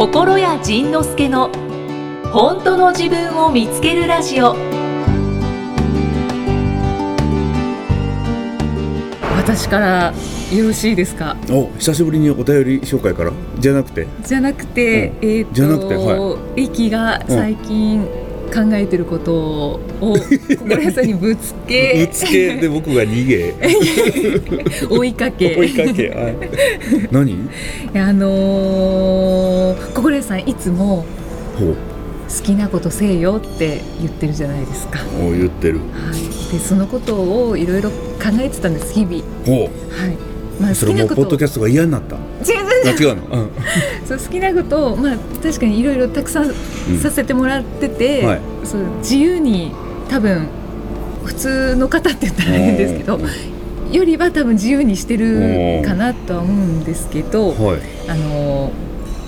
心谷仁之助の本当の自分を見つけるラジオ。私からよろしいですか？お久しぶりにお便り紹介から。じゃなくて。じゃなくて、うん。えっ、とじゃなくては駅が最近考えてることを心屋さんにぶつけ。ぶつけ。で僕が逃げ。追いかけ。追いかけ。はい。何？あのー、心屋さんいつも好きなことせえよって言ってるじゃないですか。はお言ってる。い、でそのことをいろいろ考えてたんです日々。ほはい。まあうそれもうポッドキャストが嫌になった違うの、うん。そう好きなことをまあ確かにいろいろたくさんさせてもらってて、はい。そう自由に多分普通の方って言ったら変ですけどうん。よりは多分自由にしてるかなとは思うんですけどはい。あの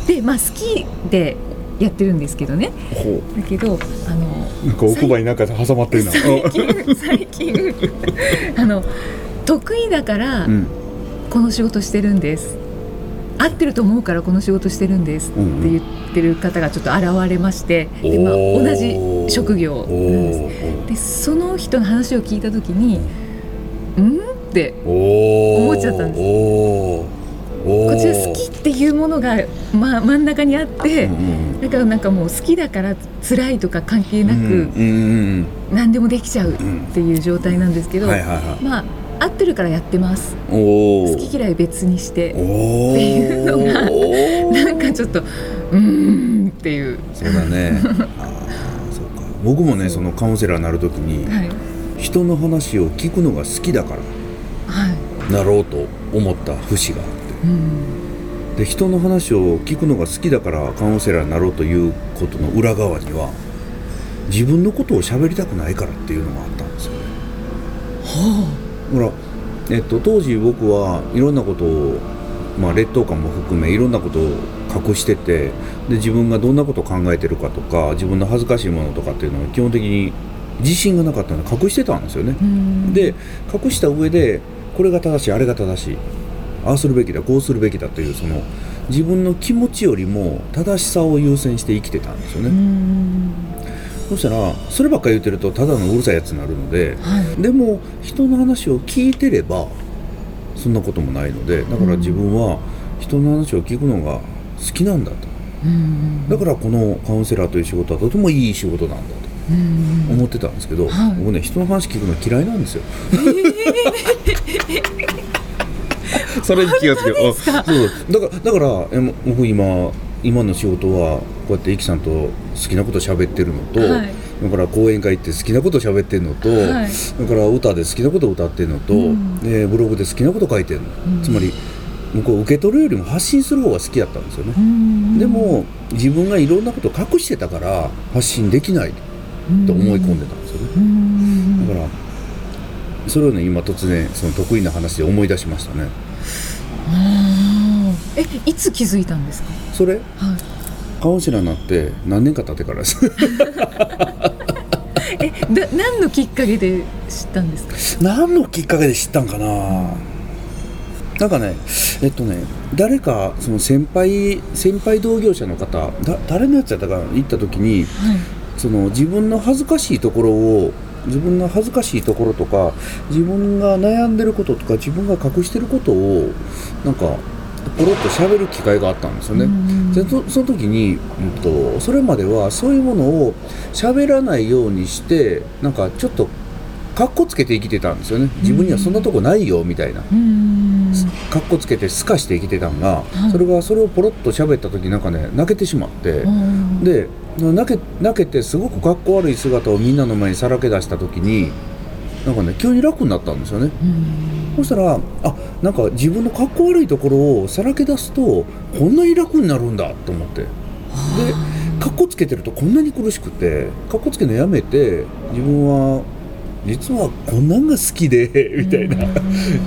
でまあ好きでやってるんですけどね。ほだけどあのうなんか奥歯になんか挟まってるな。最近最近 あの得意だからうんこの仕事してるんです。合ってると思うからこの仕事してるんですって言ってる方がちょっと現れまして、でまあ、同じ職業なんです。おでその人の話を聞いた時に「うん?」ってお思っちゃったんです。こっちは好きっていうものが、まあ、真ん中にあって、だからなん。かもう好きだから辛いとか関係なくうんうん何でもできちゃうっていう状態なんですけど、まあ合ってるからやってます。好き嫌い別にして。っていうのがなんかちょっとうーんっていう。そうだね。そうか。僕もねそのカウンセラーになるときにはい。人の話を聞くのが好きだからはい。なろうと思った節があっうん。てで人の話を聞くのが好きだからカウンセラーになろうということの裏側には自分のことを喋りたくないからっていうのがあったんですよね。はほら、えっと、当時僕はいろんなことを、まあ、劣等感も含めいろんなことを隠しててで自分がどんなことを考えてるかとか自分の恥ずかしいものとかっていうのは基本的に自信がなかったので隠してたんですよね。で隠した上でこれが正しいあれが正しいああするべきだこうするべきだというその自分の気持ちよりも正しさを優先して生きてたんですようね、んそしたらそればっかり言ってるとただのうるさいやつになるのではい。でも人の話を聞いてればそんなこともないのでだから自分は人の話を聞くのが好きなんだと。うん。だからこのカウンセラーという仕事はとてもいい仕事なんだとうん。思ってたんですけど、はい。僕ね人の話聞くの嫌いなんですよ。それに気がつけだからだからえも僕今今の仕事はこうやってイキさんと好きなこと喋ってるのと、はい。だから講演会行って好きなこと喋ってるのと、はい。だから歌で好きなこと歌ってるのと、うん。でブログで好きなこと書いてるの、うん。つまり向こう受け取るよりも発信する方が好きだったんですよね。うん。でも自分がいろんなことを隠してたから発信できないと思い込んでたんですよね。うん。だからそれをね今突然その得意な話で思い出しましたね。えいつ気づいたんですか？それ？はいカウンセラーになって何年か経ってからです。えだ何のきっかけで知ったんですか？何のきっかけで知ったんかな？なんかねえっとね誰かその先輩先輩同業者の方だ誰のやつやったかな？行った時にはい。その自分の恥ずかしいところを自分の恥ずかしいところとか自分が悩んでることとか自分が隠してることをなんかポロッと喋る機会があったんですよね。うんでそその時に、うん、とそれまではそういうものを喋らないようにしてなんかちょっとかっこつけて生きてたんですよね。自分にはそんなとこないよみたいな。うんかっこつけてすかして生きてたんが、はい。それがそれをポロッと喋った時なんかね泣けてしまって、うんで泣け泣けてすごくかっこ悪い姿をみんなの前にさらけ出した時になんかね急に楽になったんですよね。うんそしたらあなんか自分のかっこ悪いところをさらけ出すとこんなに楽になるんだと思って。でかっこつけてるとこんなに苦しくてかっこつけるのやめて自分は実はこんなんが好きで みたいな。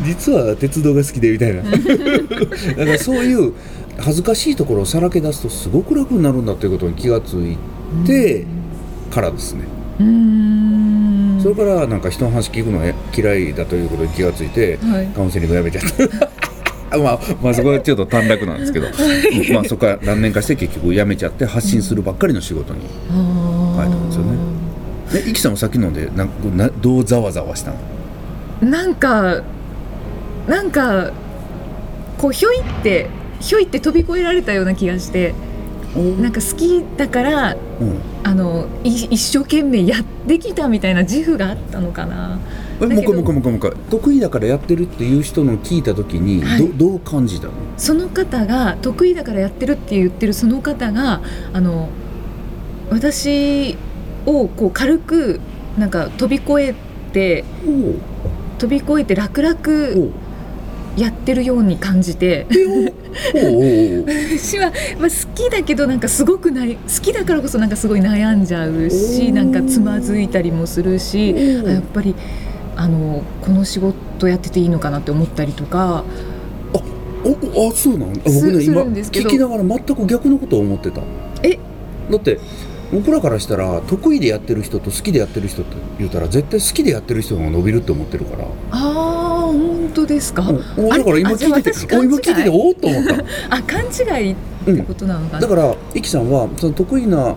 実は鉄道が好きでみたいな。だからそういう恥ずかしいところをさらけ出すとすごく楽になるんだということに気がついてからですね。うんそれからなんか人の話聞くのが嫌いだということに気がついてはい。カウンセリングやめちゃった。まあ、まあそこはちょっと短絡なんですけど、うんまあそこから何年かして結局辞めちゃって発信するばっかりの仕事にあ変えたんですよね。えイキさんはさっきのでなんなどうざわざわしたの？なんかなんかこうひょいってひょいって飛び越えられたような気がしてなんか好きだからうん。あのい一生懸命やってきたみたいな自負があったのかな。えもう一だけど回もう一回もう一回もう一回。得意だからやってるっていう人の聞いた時にど,、はい。どう感じたの？その方が得意だからやってるって言ってるその方があの私をこう軽くなんか飛び越えて飛び越えて楽お々うやってるように感じて。私は、まあ、好きだけどなんかすごくない好きだからこそなんかすごい悩んじゃうおしーなんかつまずいたりもするしあやっぱりあのこの仕事やってていいのかなって思ったりとか。おあそうなのあ僕ね今聞きながら全く逆のことを思ってた。え？だって僕らからしたら得意でやってる人と好きでやってる人って言うたら絶対好きでやってる人が伸びるって思ってるから。ああ本当ですか、だから今あ聞いてて今聞いてておと思った。あ勘違いってことなのかな、だからイキさんはその得意なん？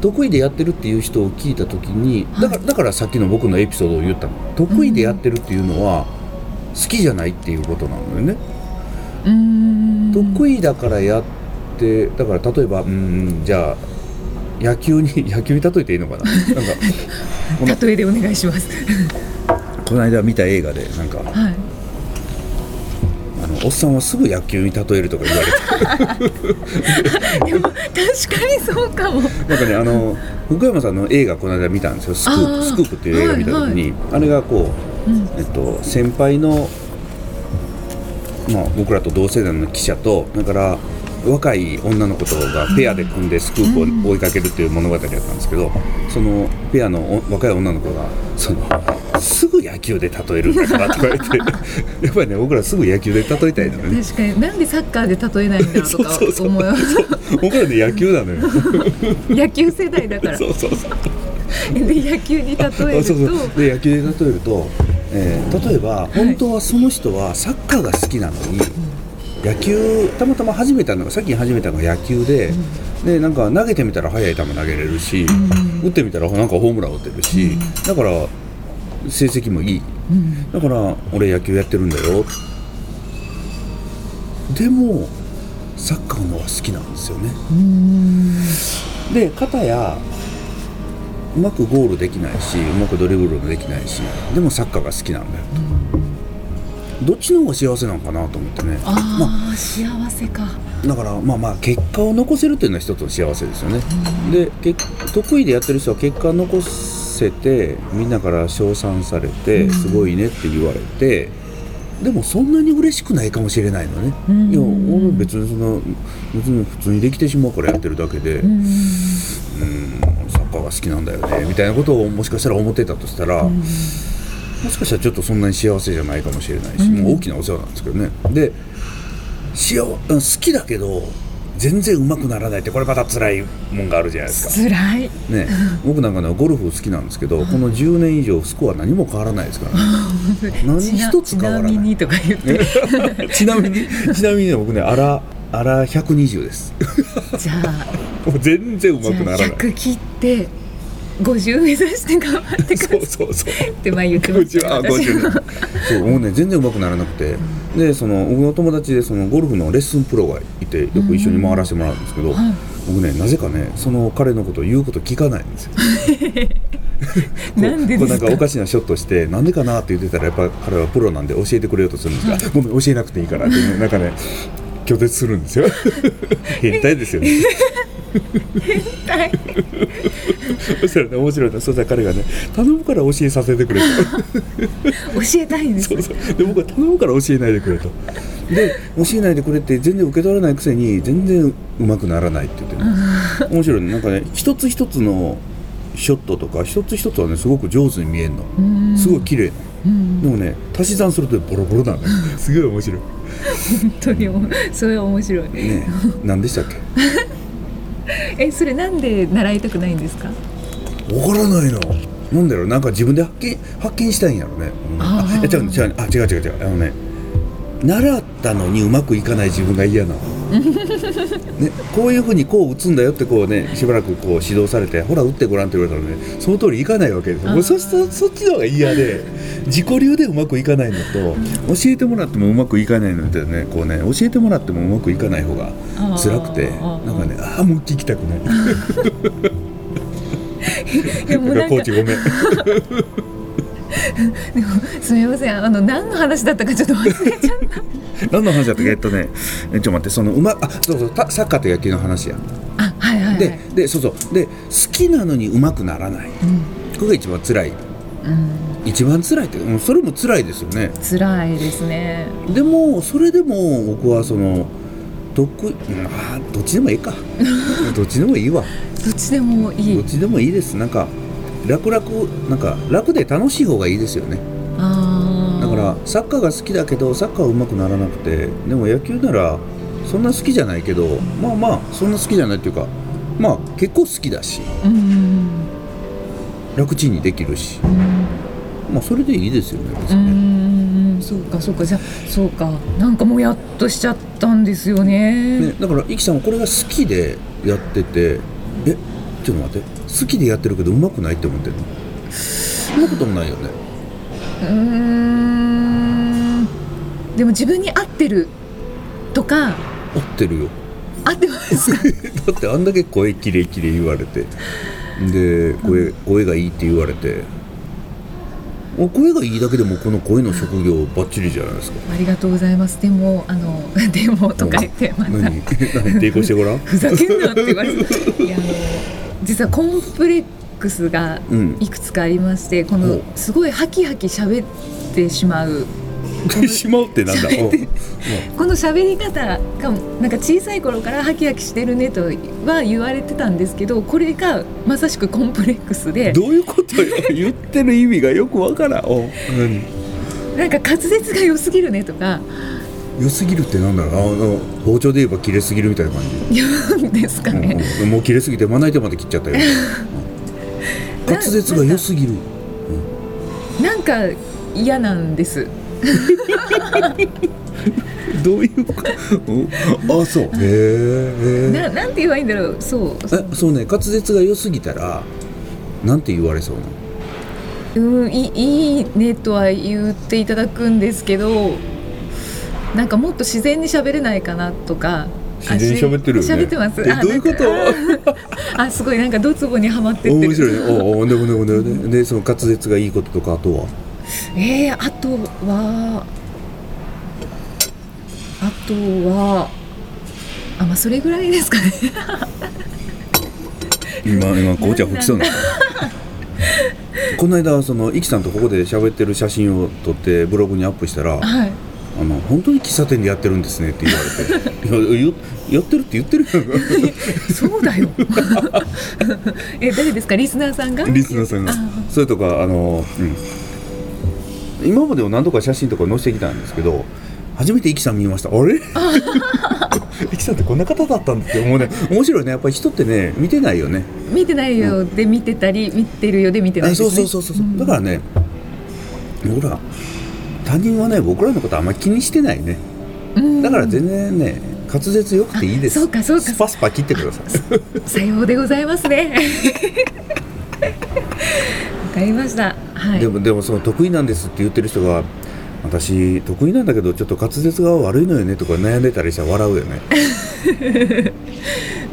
得意でやってるっていう人を聞いた時にだからだからさっきの僕のエピソードを言ったの。得意でやってるっていうのは好きじゃないっていうことなのよね、うーん。得意だからやってだから例えばうんじゃあ野球に野球に例えていいのかな？なんか 例えでお願いしますこの間見た映画でなんかはい。あのおっさんはすぐ野球に例えるとか言われて。でも確かにそうかも。なんかねあの福山さんの映画この間見たんですよ「スクープ」スクープっていう映画見た時に、あれがこううん。えっと、先輩の、まあ、僕らと同世代の記者とだから若い女の子とがペアで組んでスクープを追いかけるっていう物語だったんですけどそのペアのお若い女の子がそのすぐ野球で例えるんだからとか言って やっぱりね僕らすぐ野球で例えたいのよね。確かに。なんでサッカーで例えないんだろうと か思います僕らね野球なのよ。野球世代だから。そうそうそう。で野球に例えると。あそうそう。で野球で例えると、えー例えば本当はその人はサッカーが好きなのに、野球たまたま始めたのがさっき始めたのが野球で、でなんか投げてみたら速い球投げれるし、ん。打ってみたらなんかホームラン打てるし、だから成績もいい。うん。だから俺野球やってるんだよ。でもサッカーの方が好きなんですよね。で片やうまくゴールできないしうまくドリブルもできないしでもサッカーが好きなんだよどっちの方が幸せなのかなと思ってね。ああ、幸せか。だからまあまあ結果を残せるっていうのは一つの幸せですよね、でけ得意でやってる人は結果を残せてみんなから称賛されて、うん。すごいねって言われてでもそんなに嬉しくないかもしれないのね、うん。いや俺別にその別に普通にできてしまうからやってるだけで、うーん。うんサッカーが好きなんだよねみたいなことをもしかしたら思ってたとしたら、うんもしかしたらちょっとそんなに幸せじゃないかもしれないし、うん。もう大きなお世話なんですけどね。で幸うん好きだけど全然上手くならないってこれまた辛いもんがあるじゃないですか。辛い。ね、僕なんかねゴルフ好きなんですけどこの10年以上スコア何も変わらないですからね。何一つ変わらない。ちなみにとか言ってちなみに ちなみにね僕ねあらあら120です。じゃあ。もう全然上じゃあ手くならない。100切って50目指して頑張ってくそうださい。そうそうって前言ってました。よあ私50はそうもうね全然上手くならなくて、でその僕の友達でそのゴルフのレッスンプロがいてよく一緒に回らせてもらうんですけど、はい。僕ねなぜかねその彼のことを言うこと聞かないんですよ。なんでですか？なんかおかしなショットしてなんでかなって言ってたらやっぱ彼はプロなんで教えてくれようとするんですが、ごめん教えなくていいからって、ね、なんかね拒絶するんですよ。変態ですよね。はいそしたらね面白いなそしたら彼がね。頼むから教えさせてくれと。教えたいんですそうそう。で僕は頼むから教えないでくれと。で教えないでくれって全然受け取らないくせに全然うまくならないって言ってね面白いね。なんかね一つ一つのショットとか一つ一つはねすごく上手に見えるの。うん。すごい綺麗。なうん。でもね足し算するとボロボロなんだよすごい面白い。本当におそれは面白い。ね何でしたっけ？えそれなんで習いたくないんですか？わからないの。なんだろうなんか自分で発見発見したいんやろね。ああー。いや違う違うあ違う。違う違う。あのね習ったのにうまくいかない自分が嫌なの、ね、こういうふうにこう打つんだよってこうねしばらくこう指導されてほら打ってごらんって言われたらねその通りいかないわけ。ですもうそそそっちの方が嫌で自己流でうまくいかないのと教えてもらってもうまくいかないのでねこうね教えてもらってもうまくいかない方が辛くてなんかねああもう聞きたくない。いやもうなんかコーチごめん でもすみません。あの何の話だったかちょっと忘れちゃった。何の話だったっけえっとねえちょっと待ってそのうまあそうそうたサッカーと野球の話や。あはいはいはい。ででそうそう。で好きなのにうまくならない。これが一番辛い。うん、うん、一番辛いってうんそれも辛いですよね。辛いですね。でもそれでも僕はその得あどっちでもいいか。どっちでもいいわ。どっちでもいい。どっちでもいいです。なんか楽々なんか楽で楽しい方がいいですよね。だからサッカーが好きだけどサッカーはうまくならなくてでも野球ならそんな好きじゃないけどまあまあそんな好きじゃないっていうかまあ結構好きだしうんうん楽ちんにできるしうん。まあそれでいいですよね別うにね。んそうかそうか。じゃあそうか。なんかもうやっとしちゃったんですよね。ね、だからイキさんはこれが好きでやっててえちょっと待って。好きでやってるけどうまくないって思ってるの？そんなこともないよね。うーん。でも自分に合ってるとか。合ってるよ。合ってますか？だってあんだけ声きれいきれい言われて。で声声がいいって言われて。お声がいいだけでもこの声の職業バッチリじゃないですか。ありがとうございます。でもあの でもとか言ってまた。何？何？抵抗してごらん？ふざけんなって言われて。いやあの実はコンプレックスがうんいくつかありましてこほのうすごいハキハキ喋ってしまう。しまうってなんだ？この喋り方がなんか小さい頃からハキハキしてるねとは言われてたんですけどこれがまさしくコンプレックスで。どういうことよ？言ってる意味がよくわからん。おう何なんか滑舌が良すぎるねとか良すぎるってなんだろうあの包丁で言えば切れすぎるみたいな感じ。ですかね。うんうん。もう切れすぎてまな板まで切っちゃったよ。うん。滑舌が良すぎる。なんか嫌なんです。どういうこと？あそう。へえへななんて言えばいいんだろう。そう。ええそうね。滑舌が良すぎたらなんて言われそうなうんいいいねとは言っていただくんですけど、なんかもっと自然に喋れないかなとか。自然に喋ってるよねってます。えあどういうこと？ああすごいなんかドツボにはまって。面白いねおおでもでもでもででその滑舌がいいこととかあとは？えー、あとはあとはあまあそれぐらいですかね。今今紅茶吹きそうな この間そのイキさんとここで喋ってる写真を撮ってブログにアップしたらはい。あの本当に喫茶店でやってるんですねって言われて。いやややってるって言ってる そうだよ。え誰ですか？リスナーさんが？リスナーさんが。あそれとかあの、うん、今までも何度か写真とか載せてきたんですけど初めてイキさん見ました。あれ？イキさんってこんな方だったんだって思うね。面白いね。やっぱり人ってね見てないよね。見てないよで見てたり見てるよで見てないね。そうそうそうそう、ん。だからねほら他人はね僕らのことあんまり気にしてないねうんだから全然ね滑舌よくていいですあそうかそうかスパスパ切ってくださいさようでございますね。わかりました。はい。でもでもその得意なんですって言ってる人が私得意なんだけどちょっと滑舌が悪いのよねとか悩んでたりしたら笑うよね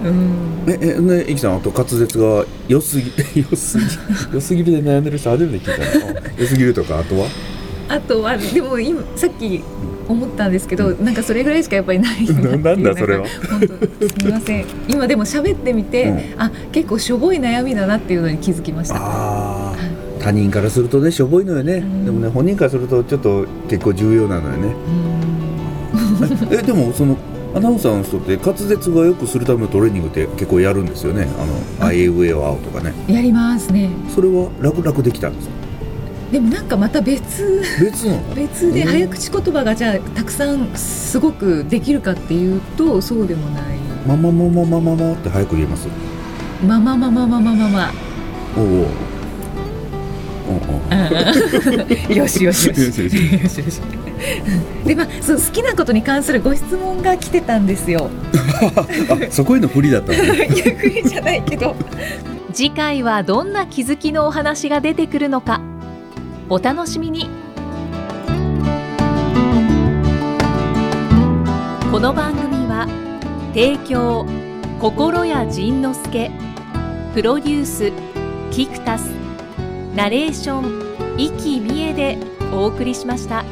うん。ええねイキさんあと滑舌が良すぎ 良すぎ良すぎるで悩んでる人初めて聞いたの良すぎるとかあとは？あとはでも今さっき思ったんですけど、なんかそれぐらいしかやっぱりないな んだそれは。本当すみません。今でも喋ってみて、うん。あ結構しょぼい悩みだなっていうのに気づきました。ああ他人からするとねしょぼいのよね、ん。でもね本人からするとちょっと結構重要なのよね。うん。えでもそのアナウンサーの人って滑舌がよくするためのトレーニングって結構やるんですよね。あの「あ。いうえおあお」とかね。やりますね。それは楽々できたんですか？でもなんかまた別別別でうん早口言葉がじゃあたくさんすごくできるかっていうとそうでもない。まままままままって早く言えます？まままままままま。おうおよしよしよし。よしよしよし。でまあそう好きなことに関するご質問が来てたんですよ。あそこへの振りだったのね。いや不利じゃないけど。次回はどんな気づきのお話が出てくるのかお楽しみにこの番組は提供心谷仁之助プロデュースキクタスナレーション生きみえでお送りしました。